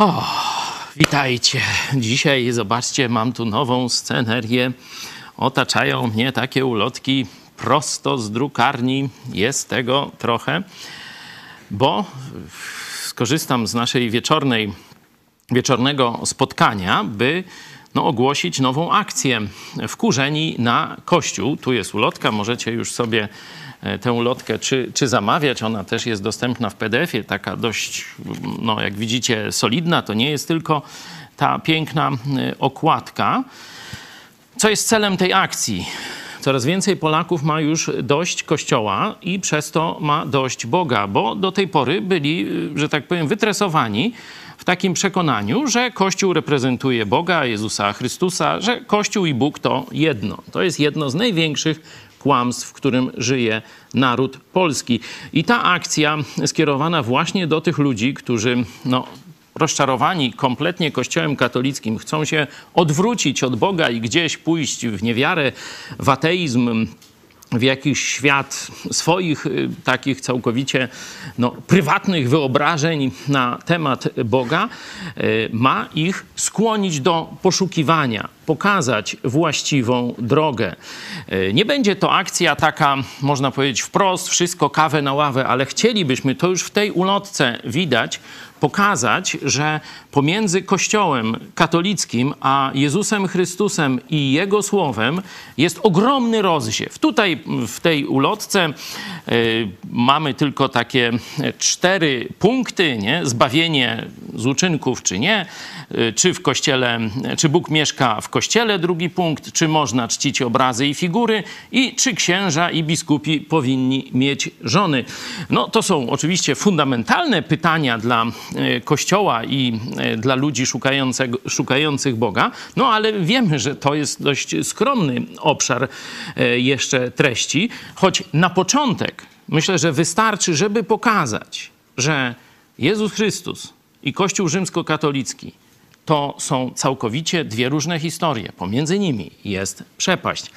O, witajcie. Dzisiaj, zobaczcie, mam tu nową scenerię. Otaczają mnie takie ulotki prosto z drukarni. Jest tego trochę, bo skorzystam z naszej wieczornej, wieczornego spotkania, by no, ogłosić nową akcję Wkurzeni na Kościół. Tu jest ulotka, możecie już sobie tę ulotkę czy, czy zamawiać. Ona też jest dostępna w PDF-ie, taka dość, no, jak widzicie, solidna. To nie jest tylko ta piękna e, okładka. Co jest celem tej akcji? Coraz więcej Polaków ma już dość Kościoła i przez to ma dość Boga, bo do tej pory byli, że tak powiem, wytresowani w takim przekonaniu, że Kościół reprezentuje Boga, Jezusa Chrystusa, że Kościół i Bóg to jedno. To jest jedno z największych kłamstw, w którym żyje naród polski. I ta akcja skierowana właśnie do tych ludzi, którzy no, rozczarowani kompletnie Kościołem katolickim, chcą się odwrócić od Boga i gdzieś pójść w niewiarę, w ateizm, w jakiś świat swoich y, takich całkowicie no, prywatnych wyobrażeń na temat Boga, y, ma ich skłonić do poszukiwania, pokazać właściwą drogę. Y, nie będzie to akcja taka, można powiedzieć, wprost, wszystko kawę na ławę, ale chcielibyśmy, to już w tej ulotce widać, pokazać, że pomiędzy Kościołem katolickim a Jezusem Chrystusem i Jego Słowem jest ogromny rozsiew. Tutaj w tej ulotce y, mamy tylko takie cztery punkty, nie? Zbawienie z uczynków czy nie, y, czy w Kościele, czy Bóg mieszka w Kościele, drugi punkt, czy można czcić obrazy i figury i czy księża i biskupi powinni mieć żony. No to są oczywiście fundamentalne pytania dla Kościoła i e, dla ludzi szukających Boga, no ale wiemy, że to jest dość skromny obszar e, jeszcze treści, choć na początek myślę, że wystarczy, żeby pokazać, że Jezus Chrystus i Kościół rzymskokatolicki to są całkowicie dwie różne historie. Pomiędzy nimi jest przepaść.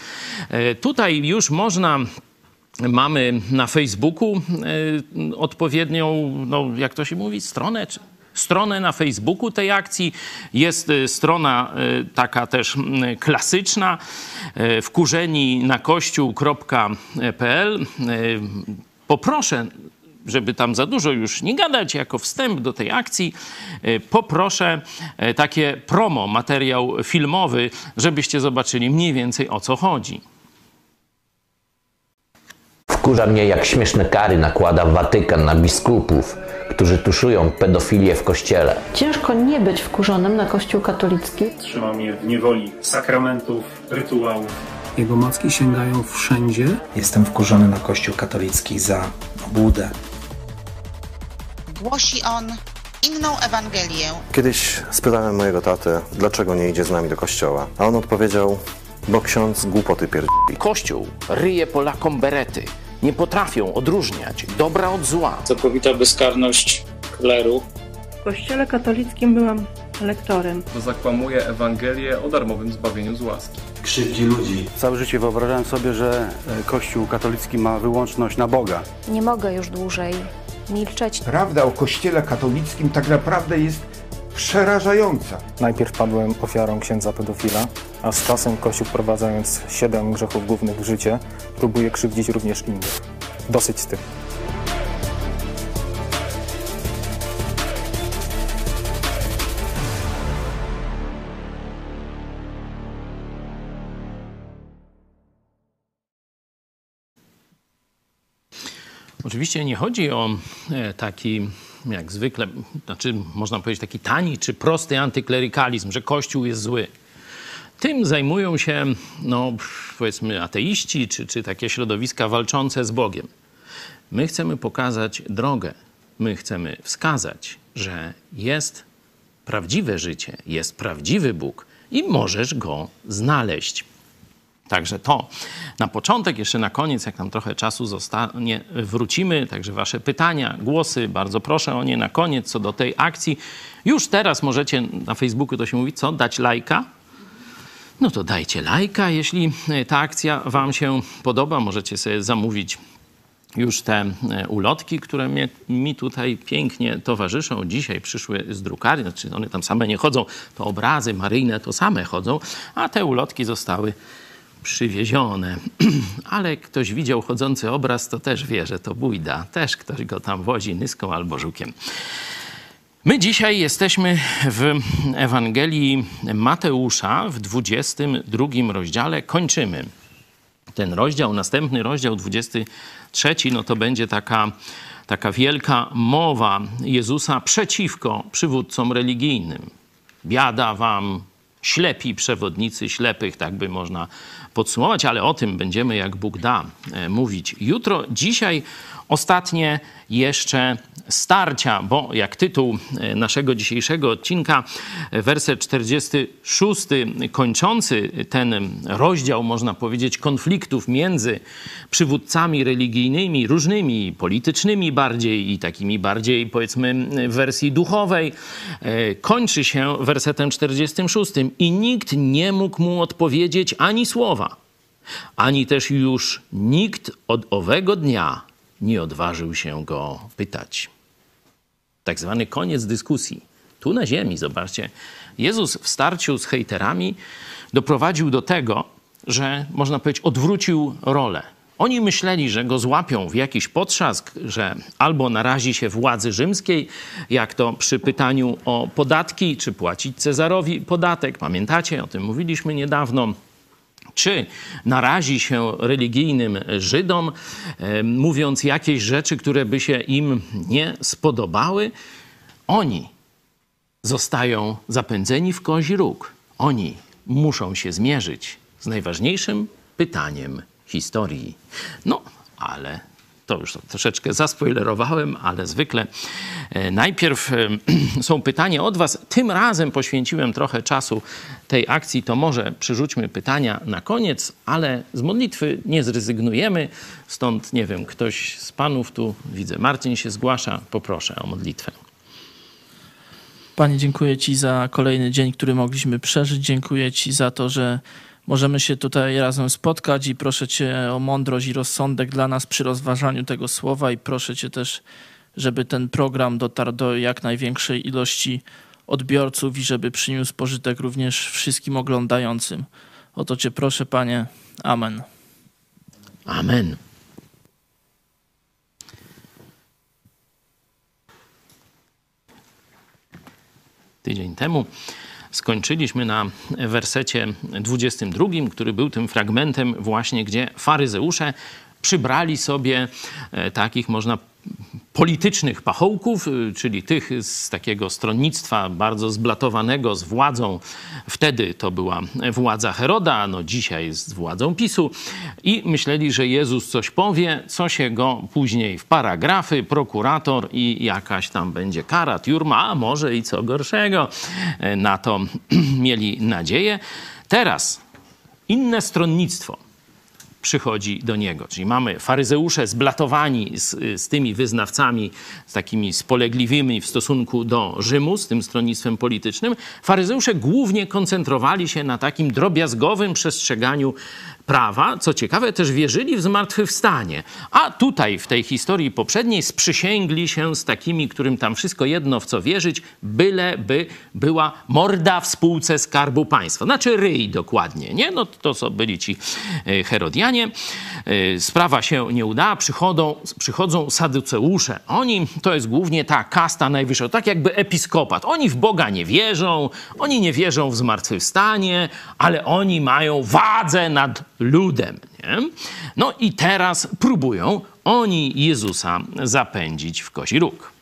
Tutaj już można Mamy na Facebooku e, odpowiednią, no jak to się mówi, stronę, stronę na Facebooku tej akcji. Jest e, strona e, taka też klasyczna, wkurzeni na kościół.pl. Poproszę żeby tam za dużo już nie gadać, jako wstęp do tej akcji, poproszę takie promo, materiał filmowy, żebyście zobaczyli mniej więcej o co chodzi. Wkurza mnie, jak śmieszne kary nakłada Watykan na biskupów, którzy tuszują pedofilię w kościele. Ciężko nie być wkurzonym na Kościół katolicki. Trzyma mnie w niewoli sakramentów, rytuałów. Jego macki sięgają wszędzie. Jestem wkurzony na Kościół katolicki za obłudę. Głosi on inną Ewangelię. Kiedyś spytałem mojego tatę, dlaczego nie idzie z nami do kościoła, a on odpowiedział, bo ksiądz głupoty pierdzi. Kościół ryje Polakom berety nie potrafią odróżniać dobra od zła. Całkowita bezkarność kleru. W kościele katolickim byłam lektorem. To zakłamuje Ewangelię o darmowym zbawieniu z łaski. Krzywdzi ludzi. Całe życie wyobrażałem sobie, że e, Kościół katolicki ma wyłączność na Boga. Nie mogę już dłużej milczeć. Prawda o Kościele katolickim tak naprawdę jest przerażająca. Najpierw padłem ofiarą księdza pedofila, a z czasem Kościół wprowadzając siedem grzechów głównych w życie, próbuje krzywdzić również innych. Dosyć z tym. Oczywiście nie chodzi o e, taki, jak zwykle, znaczy można powiedzieć taki tani czy prosty antyklerykalizm, że Kościół jest zły. Tym zajmują się, no, powiedzmy, ateiści czy, czy takie środowiska walczące z Bogiem. My chcemy pokazać drogę. My chcemy wskazać, że jest prawdziwe życie, jest prawdziwy Bóg i możesz go znaleźć. Także to na początek, jeszcze na koniec, jak nam trochę czasu zostanie, wrócimy. Także Wasze pytania, głosy, bardzo proszę o nie na koniec co do tej akcji. Już teraz możecie na Facebooku to się mówi, co? Dać lajka. No to dajcie lajka, jeśli ta akcja Wam się podoba. Możecie sobie zamówić już te e, ulotki, które mnie, mi tutaj pięknie towarzyszą. Dzisiaj przyszły z drukarni, znaczy one tam same nie chodzą, to obrazy maryjne to same chodzą, a te ulotki zostały przywiezione. Ale ktoś widział chodzący obraz, to też wie, że to bójda. Też ktoś go tam wozi nyską albo żukiem. My dzisiaj jesteśmy w Ewangelii Mateusza w 22 rozdziale. Kończymy ten rozdział. Następny rozdział, 23, no to będzie taka, taka wielka mowa Jezusa przeciwko przywódcom religijnym. Biada wam, ślepi przewodnicy ślepych, tak by można podsumować, ale o tym będziemy, jak Bóg da, e, mówić jutro. Dzisiaj ostatnie jeszcze starcia, bo jak tytuł e, naszego dzisiejszego odcinka, e, werset 46, kończący ten rozdział, można powiedzieć, konfliktów między przywódcami religijnymi, różnymi, politycznymi bardziej i takimi bardziej, powiedzmy, w wersji duchowej, kończy się wersetem 46 i nikt nie mógł mu odpowiedzieć ani słowa, ani też już nikt od owego dnia nie odważył się go pytać. Tak zwany koniec dyskusji. Tu na ziemi, zobaczcie, Jezus w starciu z hejterami doprowadził do tego, że można powiedzieć, odwrócił rolę. Oni myśleli, że go złapią w jakiś potrzask, że albo narazi się władzy rzymskiej, jak to przy pytaniu o podatki, czy płacić Cezarowi podatek. Pamiętacie, o tym mówiliśmy niedawno czy narazi się religijnym Żydom, e, mówiąc jakieś rzeczy, które by się im nie spodobały, oni zostają zapędzeni w kozi róg. Oni muszą się zmierzyć z najważniejszym pytaniem historii. No, ale to już troszeczkę zaspoilerowałem, ale zwykle e, najpierw e, są pytania od Was. Tym razem poświęciłem trochę czasu tej akcji, to może przerzućmy pytania na koniec, ale z modlitwy nie zrezygnujemy. Stąd, nie wiem, ktoś z Panów tu, widzę, Marcin się zgłasza, poproszę o modlitwę. Panie, dziękuję Ci za kolejny dzień, który mogliśmy przeżyć. Dziękuję Ci za to, że możemy się tutaj razem spotkać i proszę Cię o mądrość i rozsądek dla nas przy rozważaniu tego słowa i proszę Cię też, żeby ten program dotarł do jak największej ilości odbiorców i żeby przyniósł pożytek również wszystkim oglądającym. O to Cię proszę, Panie. Amen. Amen. Tydzień temu skończyliśmy na wersecie 22, który był tym fragmentem właśnie, gdzie faryzeusze przybrali sobie e, takich, można politycznych pachołków, y, czyli tych z takiego stronnictwa bardzo zblatowanego z władzą. Wtedy to była władza Heroda, no dzisiaj z władzą PiSu. I myśleli, że Jezus coś powie, co się go później w paragrafy, prokurator i jakaś tam będzie kara, tiurma, a może i co gorszego. E, na to mieli nadzieję. Teraz inne stronnictwo przychodzi do niego. Czyli mamy faryzeusze zblatowani z, z tymi wyznawcami, z takimi spolegliwymi w stosunku do Rzymu, z tym stronnictwem politycznym. Faryzeusze głównie koncentrowali się na takim drobiazgowym przestrzeganiu prawa. Co ciekawe, też wierzyli w zmartwychwstanie. A tutaj, w tej historii poprzedniej, sprzysięgli się z takimi, którym tam wszystko jedno w co wierzyć, byle by była morda w spółce Skarbu Państwa. Znaczy ryj dokładnie, nie? No to co byli ci e, Herodianie. E, sprawa się nie udała, przychodzą, przychodzą saduceusze. Oni, to jest głównie ta kasta najwyższa, tak jakby episkopat. Oni w Boga nie wierzą, oni nie wierzą w zmartwychwstanie, ale oni mają władzę nad ludem. Nie? No i teraz próbują oni Jezusa zapędzić w kozi róg.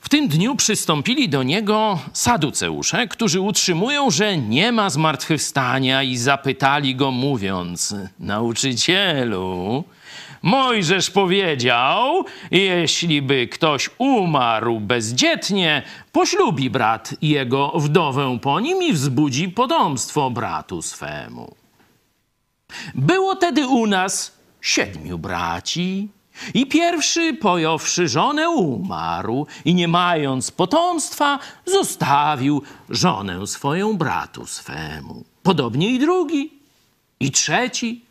W tym dniu przystąpili do niego saduceusze, którzy utrzymują, że nie ma zmartwychwstania i zapytali go mówiąc, nauczycielu, Mojżesz powiedział, jeśli by ktoś umarł bezdzietnie, poślubi brat jego wdowę po nim i wzbudzi potomstwo bratu swemu. Było tedy u nas siedmiu braci, i pierwszy, pojąwszy żonę, umarł i nie mając potomstwa, zostawił żonę swoją bratu swemu. Podobnie i drugi, i trzeci.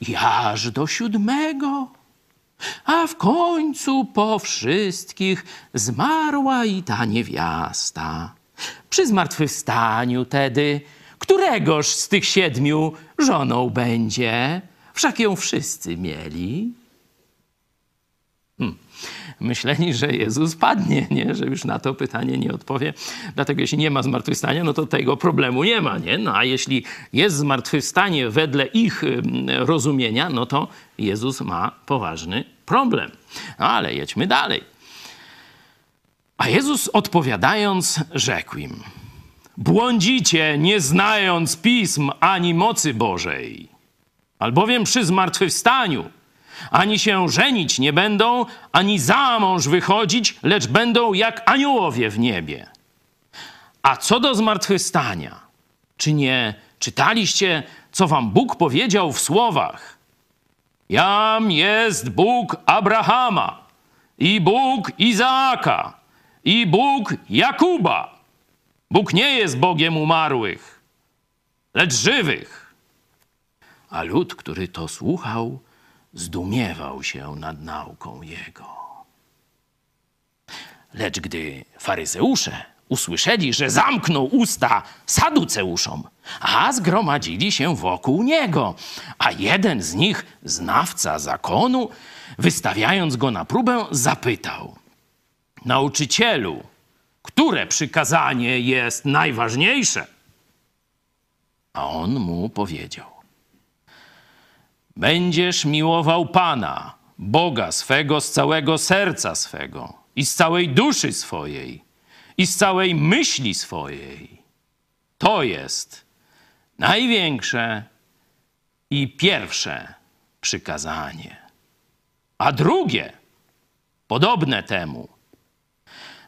I aż do siódmego. A w końcu po wszystkich zmarła i ta niewiasta. Przy zmartwychwstaniu tedy, któregoż z tych siedmiu żoną będzie? Wszak ją wszyscy mieli. Hmm. Myśleli, że Jezus padnie, nie? że już na to pytanie nie odpowie. Dlatego jeśli nie ma zmartwychwstania, no to tego problemu nie ma. Nie? No a jeśli jest zmartwychwstanie wedle ich rozumienia, no to Jezus ma poważny problem. No ale jedźmy dalej. A Jezus odpowiadając, rzekł im: Błądzicie, nie znając pism ani mocy Bożej, albowiem przy zmartwychwstaniu ani się żenić nie będą, ani za mąż wychodzić, lecz będą jak aniołowie w niebie. A co do zmartwychwstania, czy nie czytaliście, co wam Bóg powiedział w słowach? Jam jest Bóg Abrahama i Bóg Izaaka i Bóg Jakuba. Bóg nie jest Bogiem umarłych, lecz żywych. A lud, który to słuchał, zdumiewał się nad nauką jego. Lecz gdy faryzeusze usłyszeli, że zamknął usta saduceuszom, a zgromadzili się wokół niego, a jeden z nich, znawca zakonu, wystawiając go na próbę, zapytał: Nauczycielu, które przykazanie jest najważniejsze? A on mu powiedział: Będziesz miłował Pana, Boga swego z całego serca swego i z całej duszy swojej i z całej myśli swojej. To jest największe i pierwsze przykazanie. A drugie, podobne temu,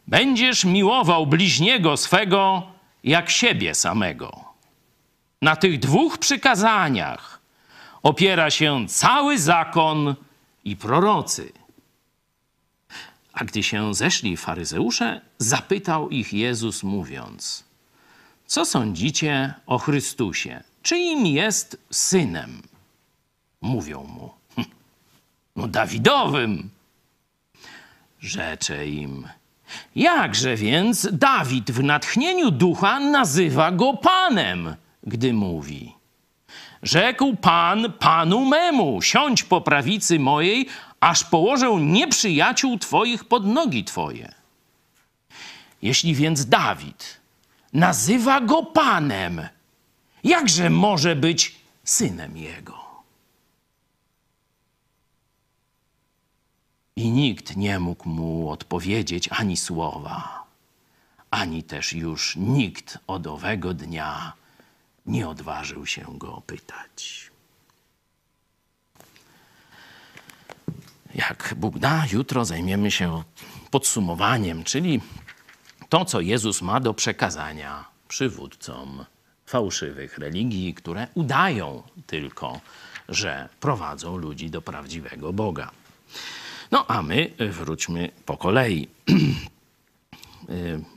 będziesz miłował bliźniego swego jak siebie samego. Na tych dwóch przykazaniach opiera się cały zakon i prorocy. A gdy się zeszli faryzeusze, zapytał ich Jezus, mówiąc: Co sądzicie o Chrystusie? Czy im jest synem? Mówią mu: hm, No, Dawidowym. Rzecze im: Jakże więc Dawid w natchnieniu ducha nazywa go panem, gdy mówi: Rzekł Pan Panu memu, siądź po prawicy mojej, aż położę nieprzyjaciół Twoich pod nogi Twoje. Jeśli więc Dawid nazywa go Panem, jakże może być synem Jego? I nikt nie mógł mu odpowiedzieć ani słowa, ani też już nikt od owego dnia nie odważył się go pytać. Jak Bóg da, jutro zajmiemy się podsumowaniem, czyli to, co Jezus ma do przekazania przywódcom fałszywych religii, które udają tylko, że prowadzą ludzi do prawdziwego Boga. No a my wróćmy po kolei.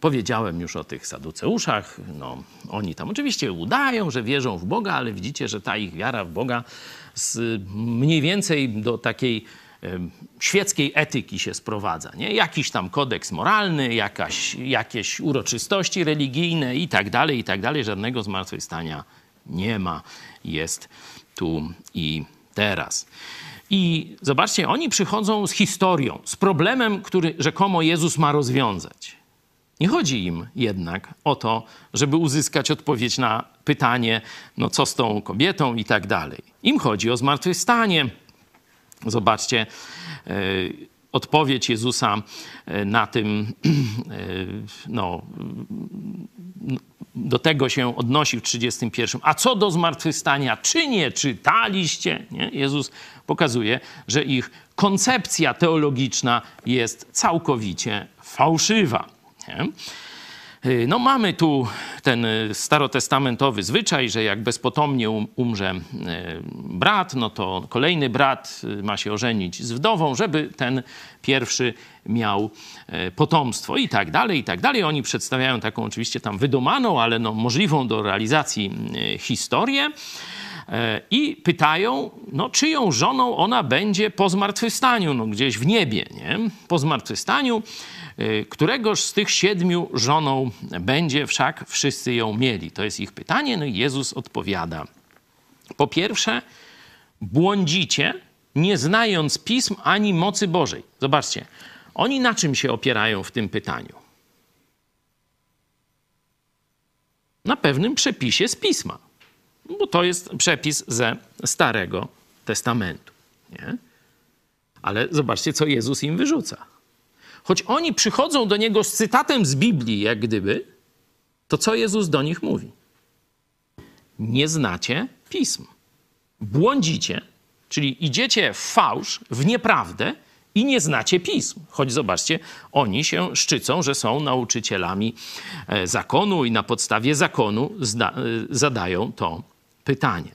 Powiedziałem już o tych saduceuszach. No, oni tam oczywiście udają, że wierzą w Boga, ale widzicie, że ta ich wiara w Boga z mniej więcej do takiej świeckiej etyki się sprowadza. Nie? Jakiś tam kodeks moralny, jakaś, jakieś uroczystości religijne i tak dalej, i tak dalej. Żadnego zmartwychwstania nie ma. Jest tu i teraz. I zobaczcie, oni przychodzą z historią, z problemem, który rzekomo Jezus ma rozwiązać. Nie chodzi im jednak o to, żeby uzyskać odpowiedź na pytanie, no co z tą kobietą i tak dalej. Im chodzi o zmartwychwstanie. Zobaczcie, e, odpowiedź Jezusa e, na tym, e, no, do tego się odnosi w 31. A co do zmartwychwstania, czy nie czytaliście? Nie? Jezus pokazuje, że ich koncepcja teologiczna jest całkowicie fałszywa. Nie? No mamy tu ten starotestamentowy zwyczaj, że jak bezpotomnie um, umrze brat, no to kolejny brat ma się ożenić z wdową, żeby ten pierwszy miał potomstwo i tak dalej, i tak dalej. Oni przedstawiają taką oczywiście tam wydumaną, ale no możliwą do realizacji historię. I pytają, no, czyją żoną ona będzie po zmartwychwstaniu, no, gdzieś w niebie, nie? Po zmartwychwstaniu, któregoż z tych siedmiu żoną będzie, wszak wszyscy ją mieli. To jest ich pytanie, no i Jezus odpowiada. Po pierwsze, błądzicie, nie znając pism ani mocy Bożej. Zobaczcie, oni na czym się opierają w tym pytaniu? Na pewnym przepisie z pisma, bo to jest przepis ze Starego Testamentu. Nie? Ale zobaczcie, co Jezus im wyrzuca. Choć oni przychodzą do niego z cytatem z Biblii, jak gdyby, to co Jezus do nich mówi? Nie znacie pism. Błądzicie, czyli idziecie w fałsz, w nieprawdę i nie znacie pism. Choć zobaczcie, oni się szczycą, że są nauczycielami e, zakonu i na podstawie zakonu e, zadają to pytanie.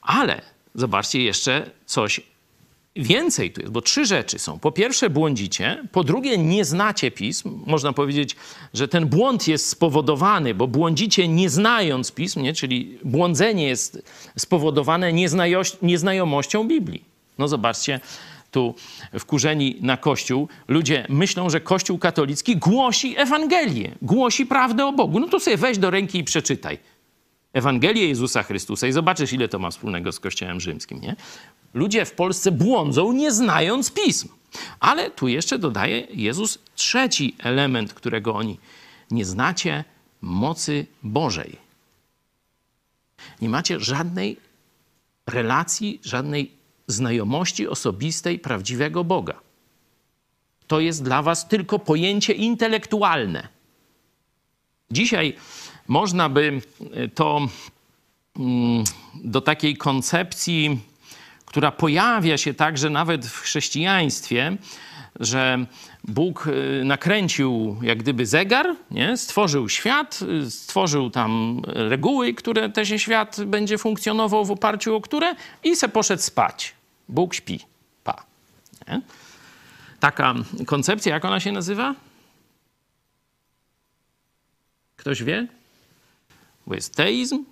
Ale zobaczcie jeszcze coś więcej tu jest, bo trzy rzeczy są. Po pierwsze, błądzicie, po drugie, nie znacie pism. Można powiedzieć, że ten błąd jest spowodowany, bo błądzicie nie znając pism, nie? czyli błądzenie jest spowodowane nieznajomością Biblii. No zobaczcie, tu wkurzeni na Kościół, ludzie myślą, że Kościół katolicki głosi Ewangelię, głosi prawdę o Bogu. No to sobie weź do ręki i przeczytaj. Ewangelię Jezusa Chrystusa i zobaczysz, ile to ma wspólnego z Kościołem rzymskim, nie? Ludzie w Polsce błądzą, nie znając pism. Ale tu jeszcze dodaje Jezus trzeci element, którego oni nie znacie mocy Bożej. Nie macie żadnej relacji, żadnej znajomości osobistej prawdziwego Boga. To jest dla was tylko pojęcie intelektualne. Dzisiaj można by to mm, do takiej koncepcji która pojawia się także nawet w chrześcijaństwie, że Bóg y, nakręcił jak gdyby zegar, nie? stworzył świat, y, stworzył tam reguły, które ten świat będzie funkcjonował w oparciu o które i se poszedł spać. Bóg śpi. Pa. Nie? Taka koncepcja, jak ona się nazywa? Ktoś wie? Bo jest teizm,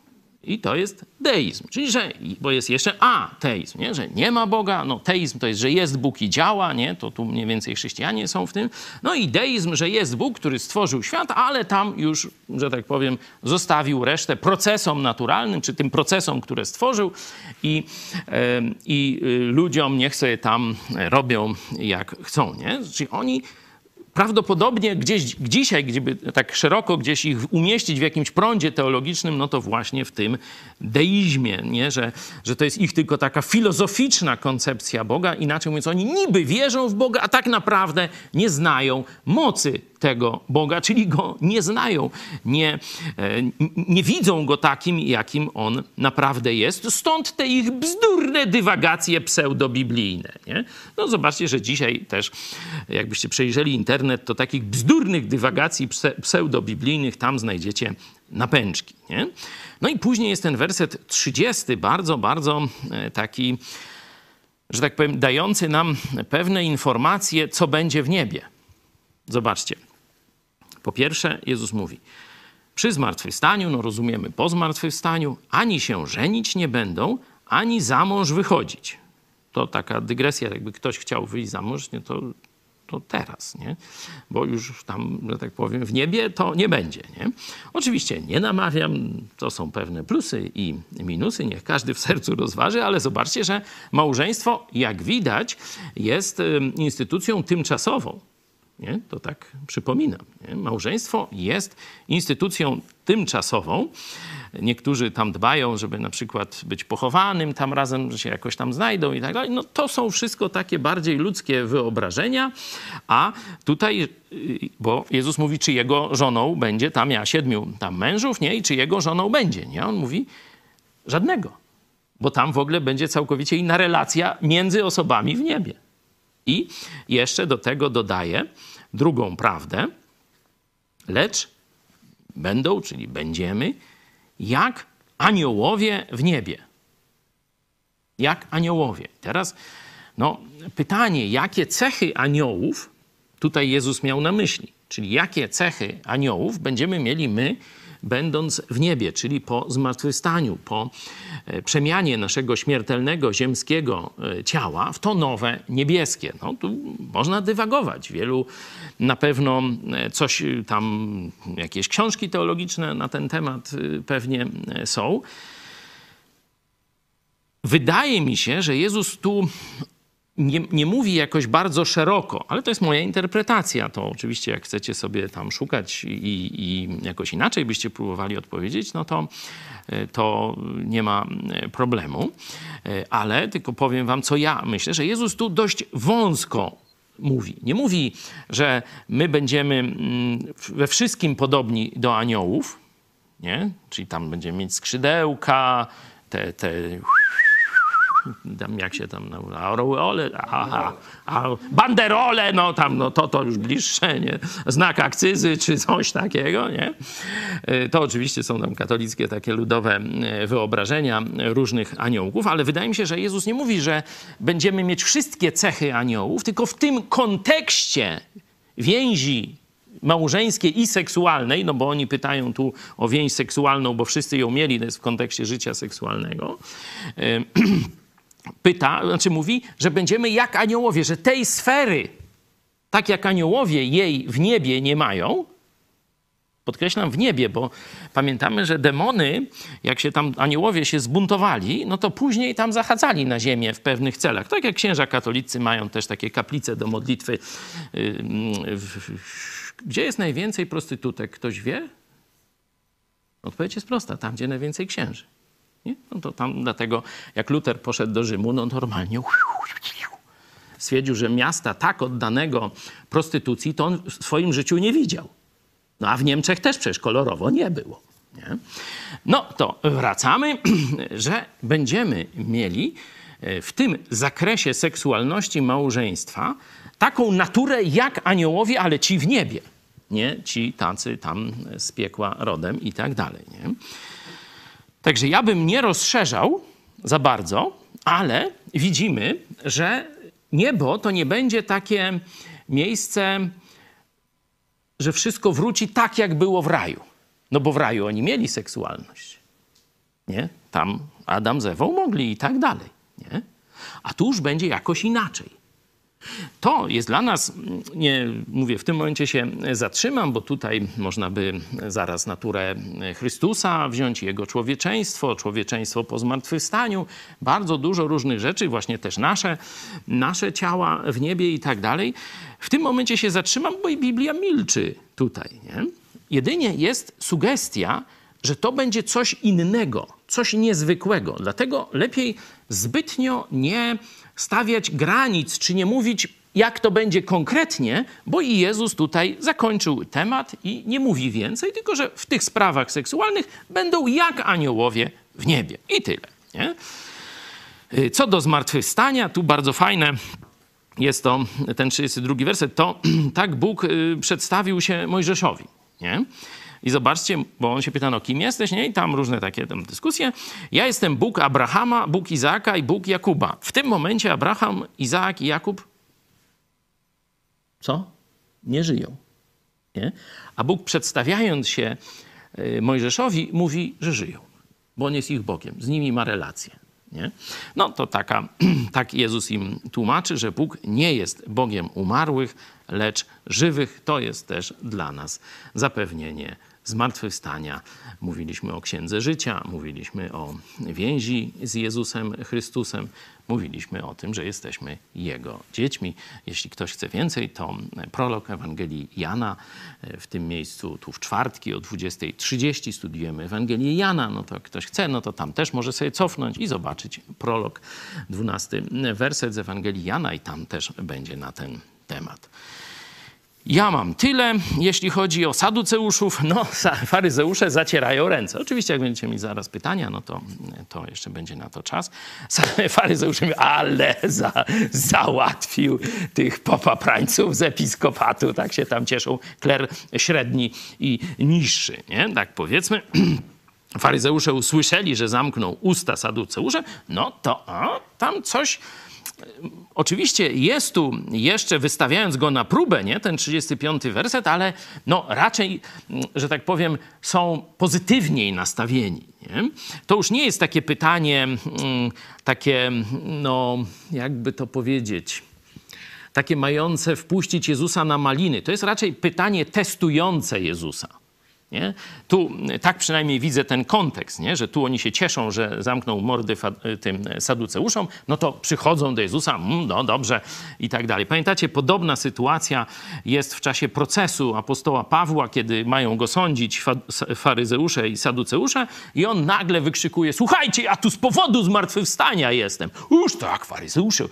i to jest deizm, czyli że, bo jest jeszcze ateizm, nie? że nie ma Boga, no teizm to jest, że jest Bóg i działa, nie? to tu mniej więcej chrześcijanie są w tym. No i deizm, że jest Bóg, który stworzył świat, ale tam już, że tak powiem, zostawił resztę procesom naturalnym, czy tym procesom, które stworzył i, i y, ludziom niech sobie tam robią jak chcą. Nie? Czyli oni prawdopodobnie gdzieś dzisiaj, gdyby tak szeroko gdzieś ich umieścić w jakimś prądzie teologicznym, no to właśnie w tym deizmie, nie? Że, że to jest ich tylko taka filozoficzna koncepcja Boga. Inaczej mówiąc, oni niby wierzą w Boga, a tak naprawdę nie znają mocy tego Boga, czyli go nie znają, nie, e, nie widzą go takim, jakim on naprawdę jest. Stąd te ich bzdurne dywagacje pseudobiblijne. Nie? No zobaczcie, że dzisiaj też, jakbyście przejrzeli internet, to takich bzdurnych dywagacji pseudobiblijnych tam znajdziecie napęczki. Nie? No i później jest ten werset 30, bardzo, bardzo e, taki, że tak powiem, dający nam pewne informacje, co będzie w niebie. Zobaczcie. Po pierwsze, Jezus mówi, przy zmartwychwstaniu, no rozumiemy po zmartwychwstaniu, ani się żenić nie będą, ani za mąż wychodzić. To taka dygresja, jakby ktoś chciał wyjść za mąż, nie, to, to teraz, nie? Bo już tam, że tak powiem, w niebie to nie będzie, nie? Oczywiście nie namawiam, to są pewne plusy i minusy, niech każdy w sercu rozważy, ale zobaczcie, że małżeństwo, jak widać, jest instytucją tymczasową. Nie? To tak przypominam. Nie? Małżeństwo jest instytucją tymczasową. Niektórzy tam dbają, żeby na przykład być pochowanym tam razem, się jakoś tam znajdą i tak dalej. No to są wszystko takie bardziej ludzkie wyobrażenia, a tutaj, y, bo Jezus mówi, czy jego żoną będzie, tam miała siedmiu tam mężów, nie? I czy jego żoną będzie, nie? On mówi, żadnego. Bo tam w ogóle będzie całkowicie inna relacja między osobami w niebie. I jeszcze do tego dodaje drugą prawdę, lecz będą, czyli będziemy, jak aniołowie w niebie. Jak aniołowie. Teraz no, pytanie, jakie cechy aniołów tutaj Jezus miał na myśli? Czyli jakie cechy aniołów będziemy mieli my będąc w niebie, czyli po zmartwychwstaniu, po e, przemianie naszego śmiertelnego ziemskiego e, ciała w to nowe niebieskie. No tu można dywagować. Wielu na pewno e, coś tam, jakieś książki teologiczne na ten temat pewnie są. Wydaje mi się, że Jezus tu nie, nie, mówi jakoś bardzo szeroko, ale to jest moja interpretacja. To oczywiście, jak chcecie sobie tam szukać i, i jakoś inaczej byście próbowali odpowiedzieć, no to, e, to nie ma e, problemu. E, ale tylko powiem wam, co ja myślę, że Jezus tu dość wąsko mówi. Nie mówi, że my będziemy mm, we wszystkim podobni do aniołów, nie? czyli tam będziemy mieć skrzydełka, te, te tam jak się tam nazywa, aureole, aha, a banderole, no tam, no to to już bliższe, nie? Znak akcyzy czy coś takiego, nie? E, to oczywiście są tam katolickie takie ludowe e, wyobrażenia różnych aniołków, ale wydaje mi się, że Jezus nie mówi, że będziemy mieć wszystkie cechy aniołów, tylko w tym kontekście więzi małżeńskiej i seksualnej, no bo oni pytają tu o więź seksualną, bo wszyscy ją mieli, to jest w kontekście życia seksualnego. Pyta, znaczy mówi, że będziemy jak aniołowie, że tej sfery, tak jak aniołowie jej w niebie nie mają, podkreślam w niebie, bo pamiętamy, że demony, jak się tam aniołowie się zbuntowali, no to później tam zachadzali na ziemię w pewnych celach. Tak jak księża katolicy mają też takie kaplice do modlitwy. Gdzie jest najwięcej prostytutek? Ktoś wie? Odpowiedź jest prosta, tam gdzie najwięcej księży. Nie? No to tam dlatego, jak Luter poszedł do Rzymu, no normalnie stwierdził, że miasta tak oddanego prostytucji to on w swoim życiu nie widział. No a w Niemczech też przecież kolorowo nie było. Nie? No to wracamy, że będziemy mieli e, w tym zakresie seksualności małżeństwa taką naturę jak aniołowie, ale ci w niebie. Nie ci tacy tam z piekła rodem i tak dalej. Nie? Także ja bym nie rozszerzał za bardzo, ale widzimy, że niebo to nie będzie takie miejsce, że wszystko wróci tak, jak było w raju. No bo w raju oni mieli seksualność. Nie? Tam Adam z Ewą mogli i tak dalej. Nie? A tu już będzie jakoś inaczej. To jest dla nas, nie mówię, w tym momencie się zatrzymam, bo tutaj można by zaraz naturę Chrystusa wziąć, jego człowieczeństwo, człowieczeństwo po zmartwychwstaniu, bardzo dużo różnych rzeczy, właśnie też nasze, nasze ciała w niebie i tak dalej. W tym momencie się zatrzymam, bo i Biblia milczy tutaj. Nie? Jedynie jest sugestia, że to będzie coś innego, coś niezwykłego. Dlatego lepiej zbytnio nie stawiać granic, czy nie mówić, jak to będzie konkretnie, bo i Jezus tutaj zakończył temat i nie mówi więcej, tylko że w tych sprawach seksualnych będą jak aniołowie w niebie. I tyle. Nie? Y, co do zmartwychwstania, tu bardzo fajne jest to, ten 32 werset, to tak Bóg y, przedstawił się Mojżeszowi. Nie? I zobaczcie, bo on się pyta, no kim jesteś, nie? I tam różne takie tam dyskusje. Ja jestem Bóg Abrahama, Bóg Izaaka i Bóg Jakuba. W tym momencie Abraham, Izaak i Jakub co? Nie żyją. Nie? A Bóg przedstawiając się y, Mojżeszowi mówi, że żyją, bo on jest ich Bogiem, z nimi ma relację. Nie? No to taka, tak Jezus im tłumaczy, że Bóg nie jest Bogiem umarłych, lecz żywych. To jest też dla nas zapewnienie zmartwychwstania. Mówiliśmy o Księdze Życia, mówiliśmy o więzi z Jezusem Chrystusem, mówiliśmy o tym, że jesteśmy Jego dziećmi. Jeśli ktoś chce więcej, to prolog Ewangelii Jana w tym miejscu, tu w czwartki o 20.30 studiujemy Ewangelię Jana. No to ktoś chce, no to tam też może sobie cofnąć i zobaczyć prolog, 12 werset z Ewangelii Jana i tam też będzie na ten temat. Ja mam tyle, jeśli chodzi o saduceuszów. No, faryzeusze zacierają ręce. Oczywiście, jak będziecie mieć zaraz pytania, no to, to jeszcze będzie na to czas. Faryzeusze mówią, ale za, załatwił tych popaprańców z episkopatu. Tak się tam cieszą kler średni i niższy, nie? Tak powiedzmy. faryzeusze usłyszeli, że zamknął usta saduceusze, no to a, tam coś Oczywiście jest tu jeszcze, wystawiając go na próbę, nie, ten 35 werset, ale no raczej, że tak powiem, są pozytywniej nastawieni. Nie? To już nie jest takie pytanie, takie, no jakby to powiedzieć, takie mające wpuścić Jezusa na maliny. To jest raczej pytanie testujące Jezusa. Nie? Tu tak przynajmniej widzę ten kontekst, nie? że tu oni się cieszą, że zamknął mordy tym saduceuszom, no to przychodzą do Jezusa, mm, no dobrze i tak dalej. Pamiętacie, podobna sytuacja jest w czasie procesu apostoła Pawła, kiedy mają go sądzić faryzeusze i saduceusze i on nagle wykrzykuje, słuchajcie, ja tu z powodu zmartwychwstania jestem. Uż tak, faryzeusze,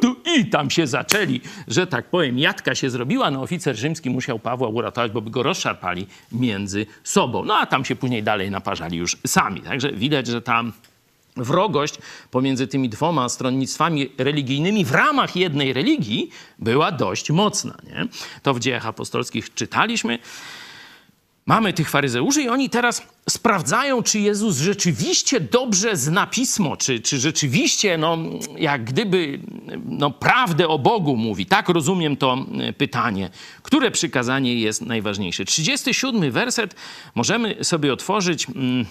tu i tam się zaczęli, że tak powiem, jadka się zrobiła, no oficer rzymski musiał Pawła uratować, bo by go rozszarpali między sobą. No a tam się później dalej naparzali już sami. Także widać, że tam wrogość pomiędzy tymi dwoma stronnictwami religijnymi w ramach jednej religii była dość mocna. Nie? To w dziejach apostolskich czytaliśmy. Mamy tych faryzeuszy i oni teraz sprawdzają, czy Jezus rzeczywiście dobrze zna pismo, czy, czy rzeczywiście, no, jak gdyby, no, prawdę o Bogu mówi. Tak rozumiem to e, pytanie. Które przykazanie jest najważniejsze? 37 werset możemy sobie otworzyć. Mm,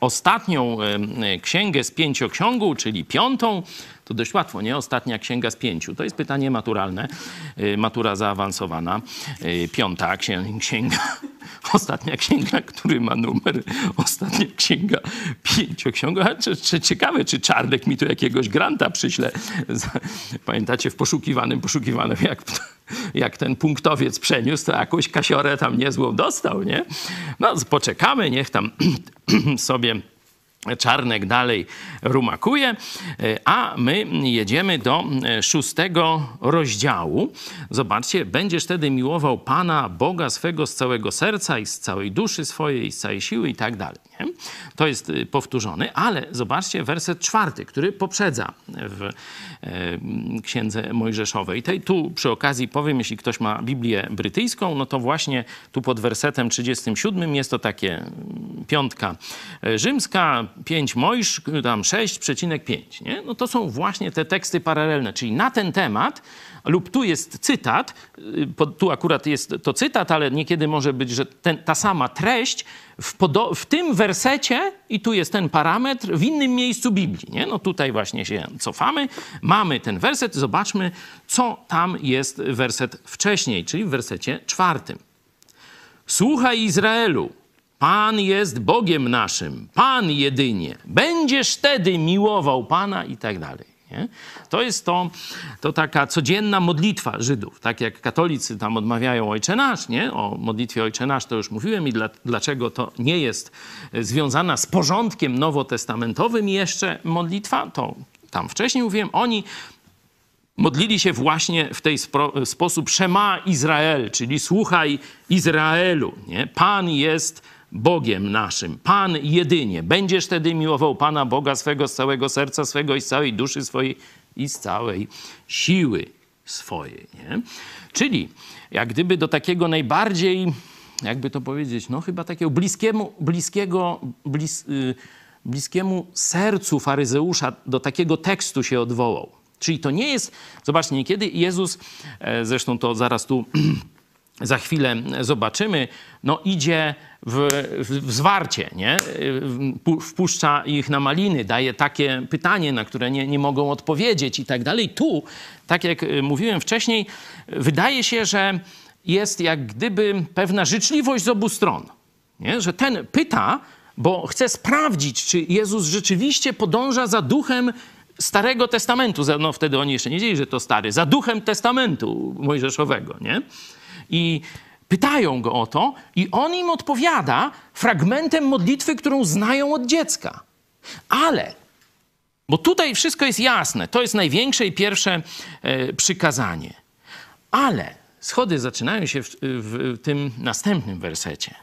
ostatnią e, księgę z pięcioksiągu, czyli piątą, to dość łatwo, nie? Ostatnia księga z pięciu. To jest pytanie maturalne, e, matura zaawansowana. E, piąta księga, ostatnia księga, który ma numer, ostatnia księga pięcioksiąga. Ciekawe, czy Czarnek mi tu jakiegoś granta przyśle. Pamiętacie, w poszukiwanym, poszukiwanym, jak jak ten punktowiec przeniósł, to jakąś kasiorę tam niezłą dostał, nie? No, poczekamy, niech tam sobie Czarnek dalej rumakuje, a my jedziemy do szóstego rozdziału. Zobaczcie, będziesz wtedy miłował Pana Boga swego z całego serca i z całej duszy swojej, z całej siły i tak dalej. To jest y, powtórzony, ale zobaczcie werset czwarty, który poprzedza w e, Księdze Mojżeszowej. Tej tu przy okazji powiem, jeśli ktoś ma Biblię brytyjską, no to właśnie tu pod wersetem 37 jest to takie mm, piątka e, rzymska, 5 Mojż, tam 6,5. Nie? No to są właśnie te teksty paralelne, czyli na ten temat lub tu jest cytat, y, tu akurat jest to cytat, ale niekiedy może być, że ten, ta sama treść w, w, tym wersecie, i tu jest ten parametr, w innym miejscu Biblii. Nie? No tutaj właśnie się cofamy, mamy ten werset, zobaczmy, co tam jest werset wcześniej, czyli w wersecie czwartym. Słuchaj Izraelu, Pan jest Bogiem naszym, Pan jedynie. Będziesz wtedy miłował Pana i tak dalej. Nie? To jest to, to taka codzienna modlitwa Żydów. Tak jak katolicy tam odmawiają Ojcze Nasz, nie? o modlitwie Ojcze Nasz to już mówiłem i dla, dlaczego to nie jest związana z porządkiem nowotestamentowym jeszcze modlitwa, to tam wcześniej mówiłem, oni modlili się właśnie w tej sposób Szema Izrael, czyli słuchaj Izraelu. Nie? Pan jest Bogiem naszym, Pan jedynie. Będziesz wtedy miłował Pana Boga swego z całego serca swego i z całej duszy swojej i z całej siły swojej. Nie? Czyli jak gdyby do takiego najbardziej, jakby to powiedzieć, no chyba takiego bliskiemu, bliskiego, blis, yy, bliskiemu sercu faryzeusza do takiego tekstu się odwołał. Czyli to nie jest, zobaczcie, niekiedy Jezus, e, zresztą to zaraz tu za chwilę zobaczymy, no idzie w, w, zwarcie, nie? wpuszcza ich na maliny, daje takie pytanie, na które nie, nie mogą odpowiedzieć i tak dalej. Tu, tak jak mówiłem wcześniej, wydaje się, że jest jak gdyby pewna życzliwość z obu stron. Nie? Że ten pyta, bo chce sprawdzić, czy Jezus rzeczywiście podąża za duchem Starego Testamentu. No wtedy oni jeszcze nie wiedzieli, że to stary. Za duchem Testamentu mojżeszowego, nie? I pytają go o to, i on im odpowiada fragmentem modlitwy, którą znają od dziecka. Ale, bo tutaj wszystko jest jasne, to jest największe i pierwsze e, przykazanie. Ale schody zaczynają się w, w tym następnym wersecie.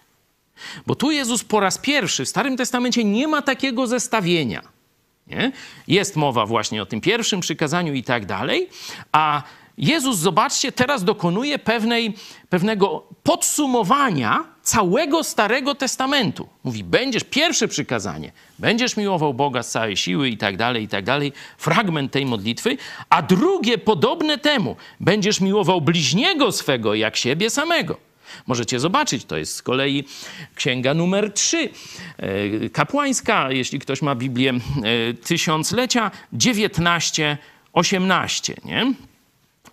Bo tu Jezus po raz pierwszy w Starym Testamencie nie ma takiego zestawienia. Nie? Jest mowa właśnie o tym pierwszym przykazaniu i tak dalej, a Jezus, zobaczcie, teraz dokonuje pewnej, pewnego podsumowania całego Starego Testamentu. Mówi, będziesz, pierwsze przykazanie, będziesz miłował Boga z całej siły i tak dalej, i tak dalej. Fragment tej modlitwy. A drugie, podobne temu, będziesz miłował bliźniego swego jak siebie samego. Możecie zobaczyć, to jest z kolei księga numer 3, e, kapłańska, jeśli ktoś ma Biblię e, tysiąclecia, 19, 18, nie?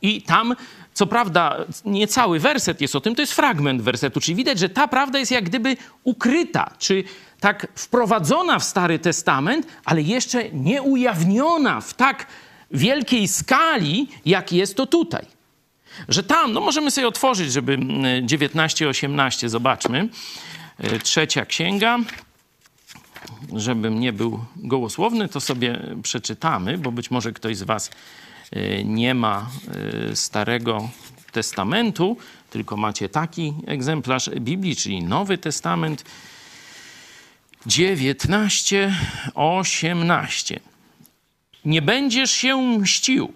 I tam co prawda, nie cały werset jest o tym, to jest fragment wersetu, czyli widać, że ta prawda jest jak gdyby ukryta, czy tak wprowadzona w Stary Testament, ale jeszcze nie ujawniona w tak wielkiej skali, jak jest to tutaj. Że tam, no możemy sobie otworzyć, żeby 19-18, zobaczmy. E, trzecia księga. Żebym nie był gołosłowny, to sobie przeczytamy, bo być może ktoś z Was nie ma y, Starego Testamentu, tylko macie taki egzemplarz Biblii, czyli Nowy Testament 19, 18. Nie będziesz się mścił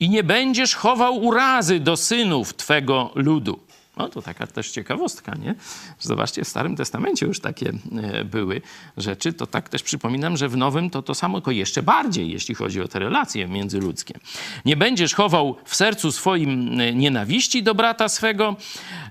i nie będziesz chował urazy do synów Twego ludu no to taka też ciekawostka, nie? Zobaczcie, w Starym Testamencie już takie e, były rzeczy. To tak też przypominam, że w Nowym to to samo, tylko jeszcze bardziej, jeśli chodzi o te relacje międzyludzkie. Nie będziesz chował w sercu swoim e, nienawiści do brata swego,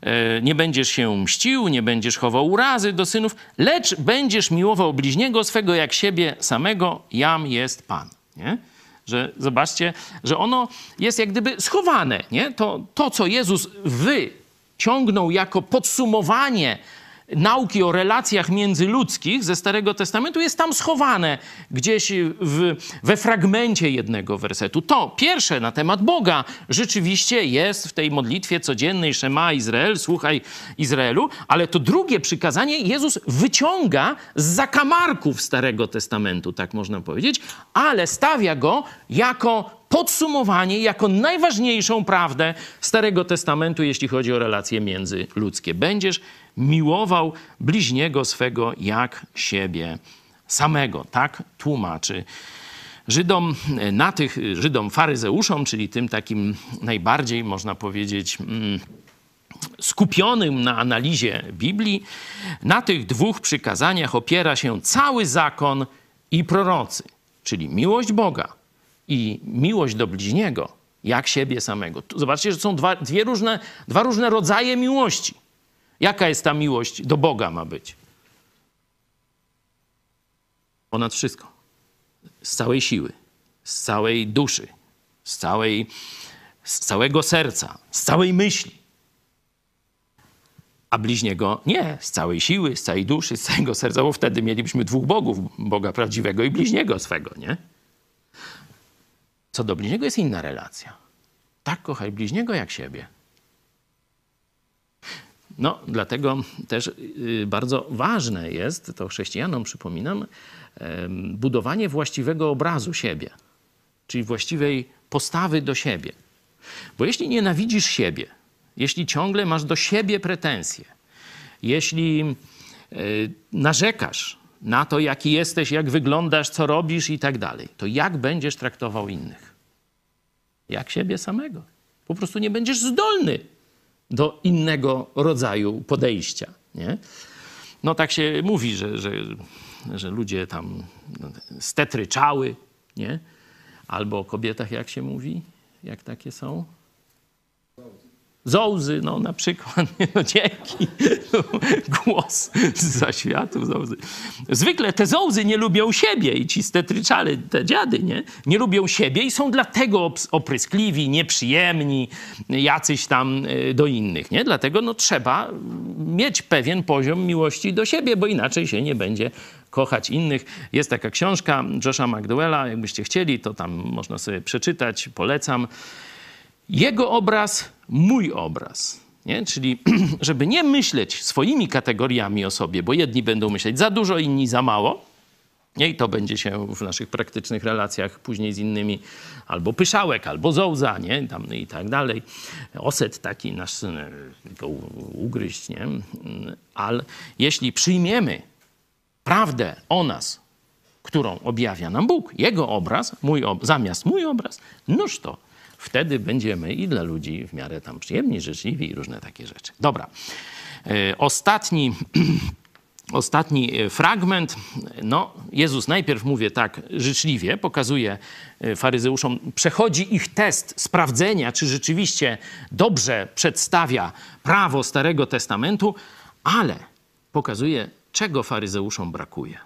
e, nie będziesz się mścił, nie będziesz chował urazy do synów, lecz będziesz miłował bliźniego swego jak siebie samego, jam jest Pan. Nie? Że zobaczcie, że ono jest jak gdyby schowane, nie? To, to co Jezus wy ciągnął jako podsumowanie nauki o relacjach międzyludzkich ze Starego Testamentu jest tam schowane gdzieś w, we fragmencie jednego wersetu. To pierwsze na temat Boga rzeczywiście jest w tej modlitwie codziennej Szema Izrael, słuchaj Izraelu, ale to drugie przykazanie Jezus wyciąga z zakamarków Starego Testamentu, tak można powiedzieć, ale stawia go jako podsumowanie jako najważniejszą prawdę Starego Testamentu, jeśli chodzi o relacje międzyludzkie. Będziesz miłował bliźniego swego jak siebie samego. Tak tłumaczy Żydom, na tych Żydom faryzeuszom, czyli tym takim najbardziej, można powiedzieć, mm, skupionym na analizie Biblii, na tych dwóch przykazaniach opiera się cały zakon i prorocy, czyli miłość Boga i miłość do bliźniego, jak siebie samego. Zobaczcie, że są dwa, dwie różne, dwa różne rodzaje miłości. Jaka jest ta miłość do Boga ma być? Ponad wszystko. Z całej siły, z całej duszy, z, całej, z całego serca, z całej myśli. A bliźniego nie, z całej siły, z całej duszy, z całego serca, bo wtedy mielibyśmy dwóch bogów, Boga prawdziwego i bliźniego swego, nie? Co do bliźniego jest inna relacja. Tak kochaj bliźniego jak siebie. No, dlatego też y, bardzo ważne jest, to chrześcijanom przypominam, budowanie właściwego obrazu siebie, czyli właściwej postawy do siebie. Bo jeśli nienawidzisz siebie, jeśli ciągle masz do siebie pretensje, jeśli y, narzekasz na to, jaki jesteś, jak wyglądasz, co robisz i tak dalej, to jak będziesz traktował innych? Jak siebie samego. Po prostu nie będziesz zdolny do innego rodzaju podejścia. Nie? No tak się mówi, że, że, że ludzie tam stetryczały, nie? Albo o kobietach, jak się mówi, jak takie są? Zołzy, no na przykład, no dzięki, głos z zaświatów zołzy. Zwykle te zołzy nie lubią siebie i ci stetryczale, te dziady, nie? Nie lubią siebie i są dlatego opryskliwi, nieprzyjemni, jacyś tam e, do innych, nie? Dlatego no trzeba mieć pewien poziom miłości do siebie, bo inaczej się nie będzie kochać innych. Jest taka książka Josha McDowella, jakbyście chcieli, to tam można sobie przeczytać, polecam. Jego obraz, mój obraz. Nie? Czyli, żeby nie myśleć swoimi kategoriami o sobie, bo jedni będą myśleć za dużo, inni za mało. Nie? I to będzie się w naszych praktycznych relacjach później z innymi albo pyszałek, albo zołza, nie? Tam, i tak dalej. Oset taki nasz tylko ugryźć, nie? Ale jeśli przyjmiemy prawdę o nas, którą objawia nam Bóg, Jego obraz, mój ob zamiast mój obraz, noż to wtedy będziemy i dla ludzi w miarę tam przyjemni, życzliwi i różne takie rzeczy. Dobra. E, ostatni, ostatni e, fragment. No, Jezus najpierw, mówię tak życzliwie, pokazuje e, faryzeuszom, przechodzi ich test sprawdzenia, czy rzeczywiście dobrze przedstawia prawo Starego Testamentu, ale pokazuje, czego faryzeuszom brakuje.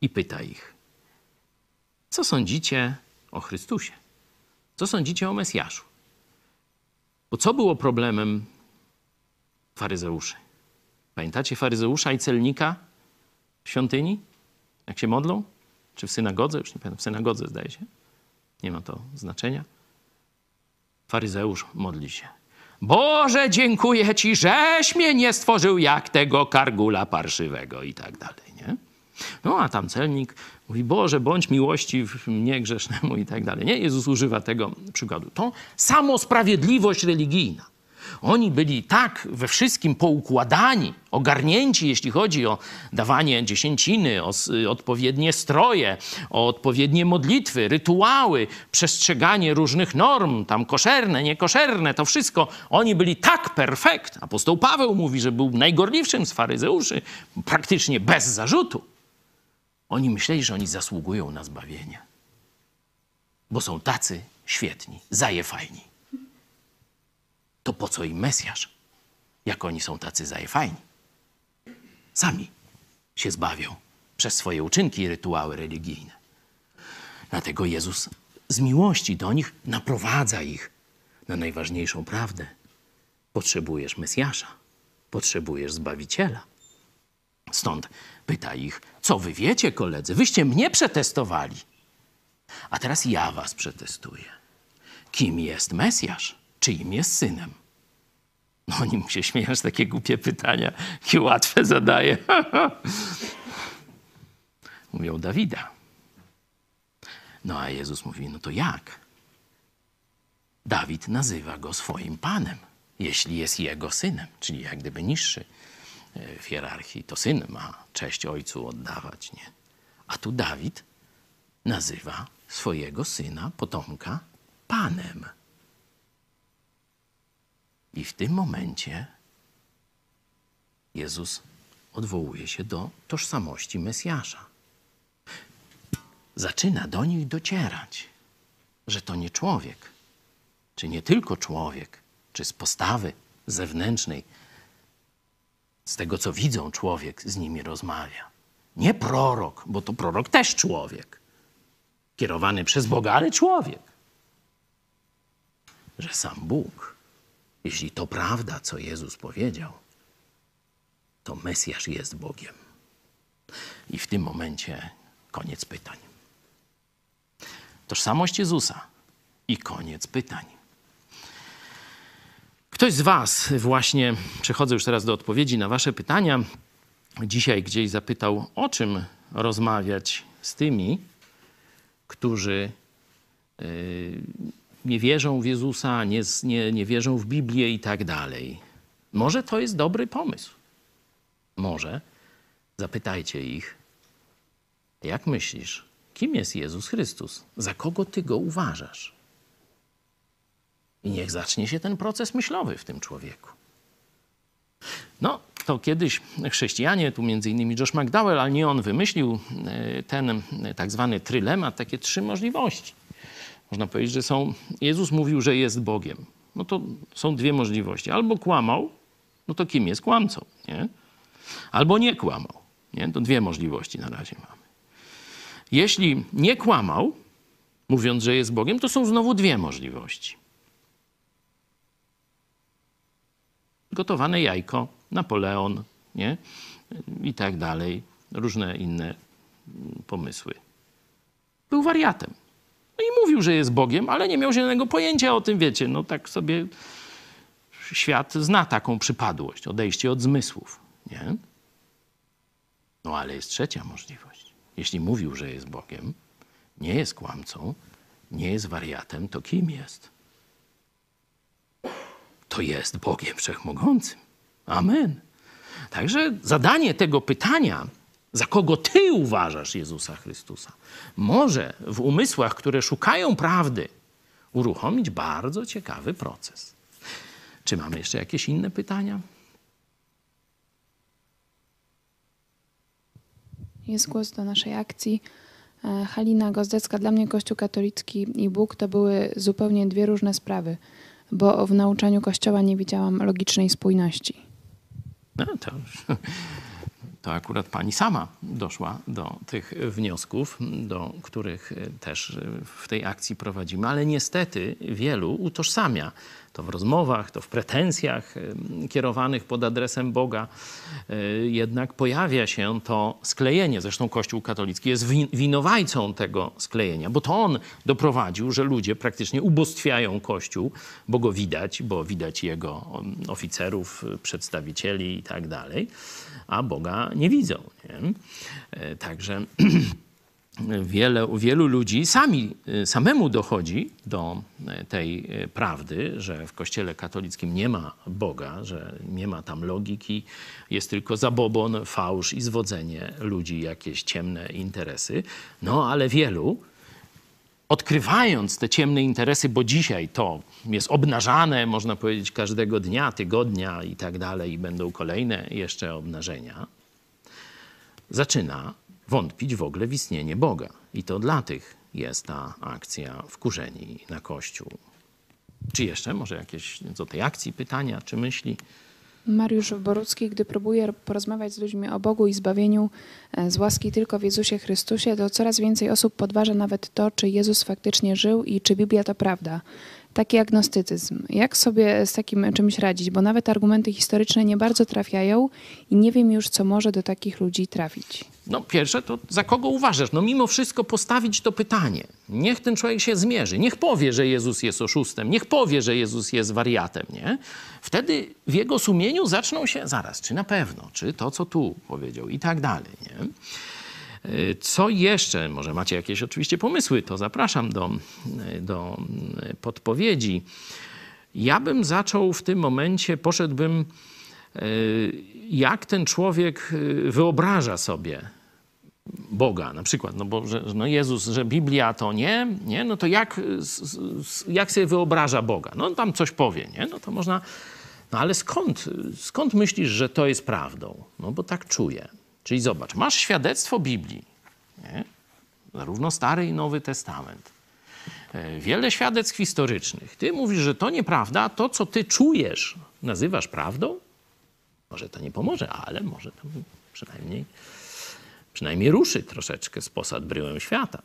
I pyta ich, co sądzicie o Chrystusie? Co sądzicie o Mesjaszu? Bo co było problemem faryzeuszy? Pamiętacie faryzeusza i celnika w świątyni? Jak się modlą? Czy w synagodze? Już nie pamiętam, w synagodze zdaje się. Nie ma to znaczenia. Faryzeusz modli się. Boże, dziękuję Ci, żeś mnie nie stworzył jak tego kargula parszywego i tak dalej, nie? No a tam celnik mówi, Boże, bądź miłościw mnie grzesznemu i tak dalej. Nie? Jezus używa tego przykładu. To samosprawiedliwość religijna. Oni byli tak we wszystkim poukładani, ogarnięci, jeśli chodzi o dawanie dziesięciny, o odpowiednie stroje, o odpowiednie modlitwy, rytuały, przestrzeganie różnych norm, tam koszerne, niekoszerne, to wszystko. Oni byli tak perfekt. Apostoł Paweł mówi, że był najgorliwszym z faryzeuszy, praktycznie bez zarzutu. Oni myśleli, że oni zasługują na zbawienie, bo są tacy świetni, zajefajni. To po co im Mesjasz, jak oni są tacy zajefajni? Sami się zbawią przez swoje uczynki i rytuały religijne. Dlatego Jezus z miłości do nich naprowadza ich na najważniejszą prawdę. Potrzebujesz Mesjasza, potrzebujesz Zbawiciela. Stąd pyta ich, co wy wiecie, koledzy? Wyście mnie przetestowali. A teraz ja was przetestuję. Kim jest Mesjasz? Czyim jest synem? No oni mu się śmieją, że takie głupie pytania, jakie łatwe zadaje. Mówią Dawida. No a Jezus mówi, no to jak? Dawid nazywa go swoim panem, jeśli jest jego synem, czyli jak gdyby niższy w hierarchii, to syn ma cześć ojcu oddawać, nie? A tu Dawid nazywa swojego syna, potomka, panem. I w tym momencie Jezus odwołuje się do tożsamości Mesjasza. Zaczyna do nich docierać, że to nie człowiek, czy nie tylko człowiek, czy z postawy zewnętrznej, z tego co widzą człowiek z nimi rozmawia. Nie prorok, bo to prorok też człowiek, kierowany przez Boga, ale człowiek. Że sam Bóg jeśli to prawda, co Jezus powiedział, to Mesjasz jest Bogiem. I w tym momencie koniec pytań. Tożsamość Jezusa i koniec pytań. Ktoś z Was właśnie, przechodzę już teraz do odpowiedzi na Wasze pytania, dzisiaj gdzieś zapytał, o czym rozmawiać z tymi, którzy yy, nie wierzą w Jezusa, nie, nie, nie wierzą w Biblię i tak dalej. Może to jest dobry pomysł. Może zapytajcie ich, jak myślisz, kim jest Jezus Chrystus? Za kogo ty go uważasz? I niech zacznie się ten proces myślowy w tym człowieku. No, to kiedyś chrześcijanie, tu między innymi Josh McDowell, ale nie on wymyślił e, ten e, tak zwany trylemat, takie trzy możliwości. Można powiedzieć, że są. Jezus mówił, że jest Bogiem. No to są dwie możliwości. Albo kłamał, no to kim jest kłamcą, nie? Albo nie kłamał. Nie? To dwie możliwości na razie mamy. Jeśli nie kłamał, mówiąc, że jest Bogiem, to są znowu dwie możliwości. Gotowane jajko, Napoleon, nie? I tak dalej. Różne inne pomysły. Był wariatem. No i mówił, że jest Bogiem, ale nie miał zielonego pojęcia o tym, wiecie. No tak sobie świat zna taką przypadłość, odejście od zmysłów, nie? No ale jest trzecia możliwość. Jeśli mówił, że jest Bogiem, nie jest kłamcą, nie jest wariatem, to kim jest? to jest Bogiem Wszechmogącym. Amen. Także zadanie tego pytania, za kogo ty uważasz Jezusa Chrystusa, może w umysłach, które szukają prawdy, uruchomić bardzo ciekawy proces. Czy mamy jeszcze jakieś inne pytania? Jest głos do naszej akcji. E, Halina Gozdecka, dla mnie Kościół katolicki i Bóg to były zupełnie dwie różne sprawy bo w nauczaniu Kościoła nie widziałam logicznej spójności. No to, to akurat pani sama doszła do tych wniosków, do których też w tej akcji prowadzimy, ale niestety wielu utożsamia to w rozmowach, to w pretensjach kierowanych pod adresem Boga, e, jednak pojawia się to sklejenie. Zresztą Kościół katolicki jest win- winowajcą tego sklejenia, bo to on doprowadził, że ludzie praktycznie ubóstwiają Kościół, bo go widać, bo widać jego oficerów, przedstawicieli i tak dalej, a Boga nie widzą. Nie? E, Także wiele, wielu ludzi sami, y, samemu dochodzi do y, tej y, prawdy, że w Kościele katolickim nie ma Boga, że nie ma tam logiki, jest tylko zabobon, fałsz i zwodzenie ludzi, jakieś ciemne interesy. No ale wielu, odkrywając te ciemne interesy, bo dzisiaj to jest obnażane, można powiedzieć, każdego dnia, tygodnia i tak dalej, i będą kolejne jeszcze obnażenia, zaczyna wątpić w ogóle w istnienie Boga. I to dla tych jest ta akcja wkurzeni na Kościół. Czy jeszcze może jakieś do tej akcji pytania czy myśli? Mariusz Borucki, gdy próbuje porozmawiać z ludźmi o Bogu i zbawieniu e, z łaski tylko w Jezusie Chrystusie, to coraz więcej osób podważa nawet to, czy Jezus faktycznie żył i czy Biblia to prawda. Taki agnostycyzm. Jak sobie z takim czymś radzić? Bo nawet argumenty historyczne nie bardzo trafiają i nie wiem już, co może do takich ludzi trafić. No pierwsze to za kogo uważasz? No mimo wszystko postawić to pytanie. Niech ten człowiek się zmierzy. Niech powie, że Jezus jest oszustem. Niech powie, że Jezus jest wariatem, nie? Wtedy w jego sumieniu zaczną się zaraz, czy na pewno, czy to, co tu powiedział i tak dalej, nie? Y, Co jeszcze? Może macie jakieś oczywiście pomysły, to zapraszam do, do podpowiedzi. Ja bym zaczął w tym momencie, poszedłbym, y, jak ten człowiek y, wyobraża sobie Boga, na przykład, no bo że, no Jezus, że Biblia to nie, nie, no to jak, jak sobie wyobraża Boga? No on tam coś powie, nie? No to można, no ale skąd, skąd myślisz, że to jest prawdą? No bo tak czuję. Czyli zobacz, masz świadectwo Biblii, nie? zarówno Stary i Nowy Testament. E, Wiele świadectw historycznych. Ty mówisz, że to nieprawda, a to, co ty czujesz, nazywasz prawdą? Może to nie pomoże, ale może to przynajmniej, przynajmniej ruszy troszeczkę z posad bryłem świata.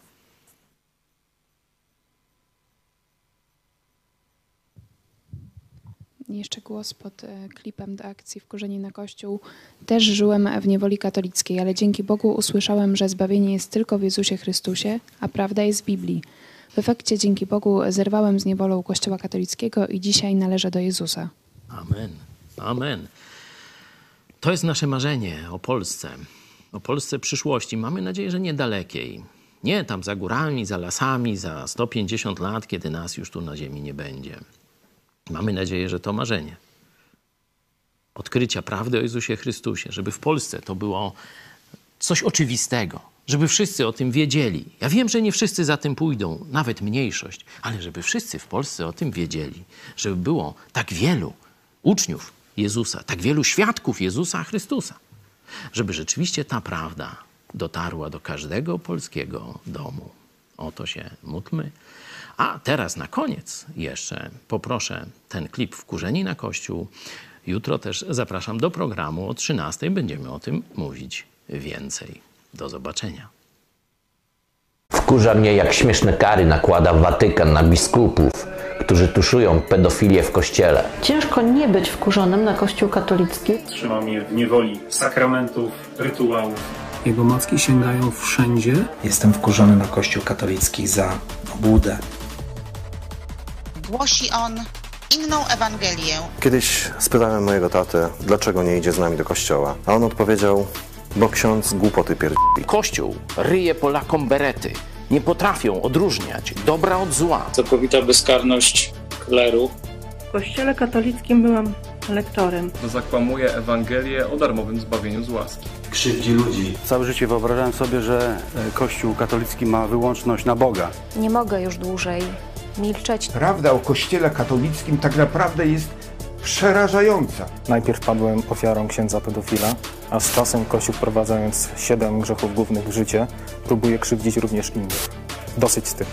Jeszcze głos pod e, klipem do akcji Wkurzeni na Kościół. Też żyłem w niewoli katolickiej, ale dzięki Bogu usłyszałem, że zbawienie jest tylko w Jezusie Chrystusie, a prawda jest w Biblii. W efekcie dzięki Bogu zerwałem z niewolą Kościoła katolickiego i dzisiaj należę do Jezusa. Amen. Amen. To jest nasze marzenie o Polsce. O Polsce przyszłości. Mamy nadzieję, że niedalekiej. Nie tam za górami, za lasami, za 150 lat, kiedy nas już tu na ziemi nie będzie. Mamy nadzieję, że to marzenie odkrycia prawdy o Jezusie Chrystusie, żeby w Polsce to było coś oczywistego, żeby wszyscy o tym wiedzieli. Ja wiem, że nie wszyscy za tym pójdą, nawet mniejszość, ale żeby wszyscy w Polsce o tym wiedzieli, żeby było tak wielu uczniów Jezusa, tak wielu świadków Jezusa Chrystusa, żeby rzeczywiście ta prawda dotarła do każdego polskiego domu. O to się módlmy. A teraz na koniec jeszcze poproszę ten klip Wkurzeni na Kościół. Jutro też zapraszam do programu o 13. Będziemy o tym mówić więcej. Do zobaczenia. Wkurza mnie, jak śmieszne kary nakłada Watykan na biskupów, którzy tuszują pedofilię w kościele. Ciężko nie być wkurzonym na Kościół katolicki. Trzyma mnie w niewoli sakramentów, rytuałów. Jego macki sięgają wszędzie. Jestem wkurzony na Kościół katolicki za obłudę. Głosi on inną Ewangelię. Kiedyś spytałem mojego tatę, dlaczego nie idzie z nami do kościoła, a on odpowiedział, bo ksiądz głupoty pierdzi. Kościół ryje Polakom berety. Nie potrafią odróżniać dobra od zła. Całkowita bezkarność kleru. W kościele katolickim byłam lektorem. Zakłamuje Ewangelię o darmowym zbawieniu z łaski. Krzywdzi ludzi. Całe życie wyobrażałem sobie, że e, Kościół katolicki ma wyłączność na Boga. Nie mogę już dłużej milczeć. Prawda o Kościele katolickim tak naprawdę jest przerażająca. Najpierw padłem ofiarą księdza pedofila, a z czasem Kościół wprowadzając siedem grzechów głównych w życie, próbuje krzywdzić również innych. Dosyć z tym.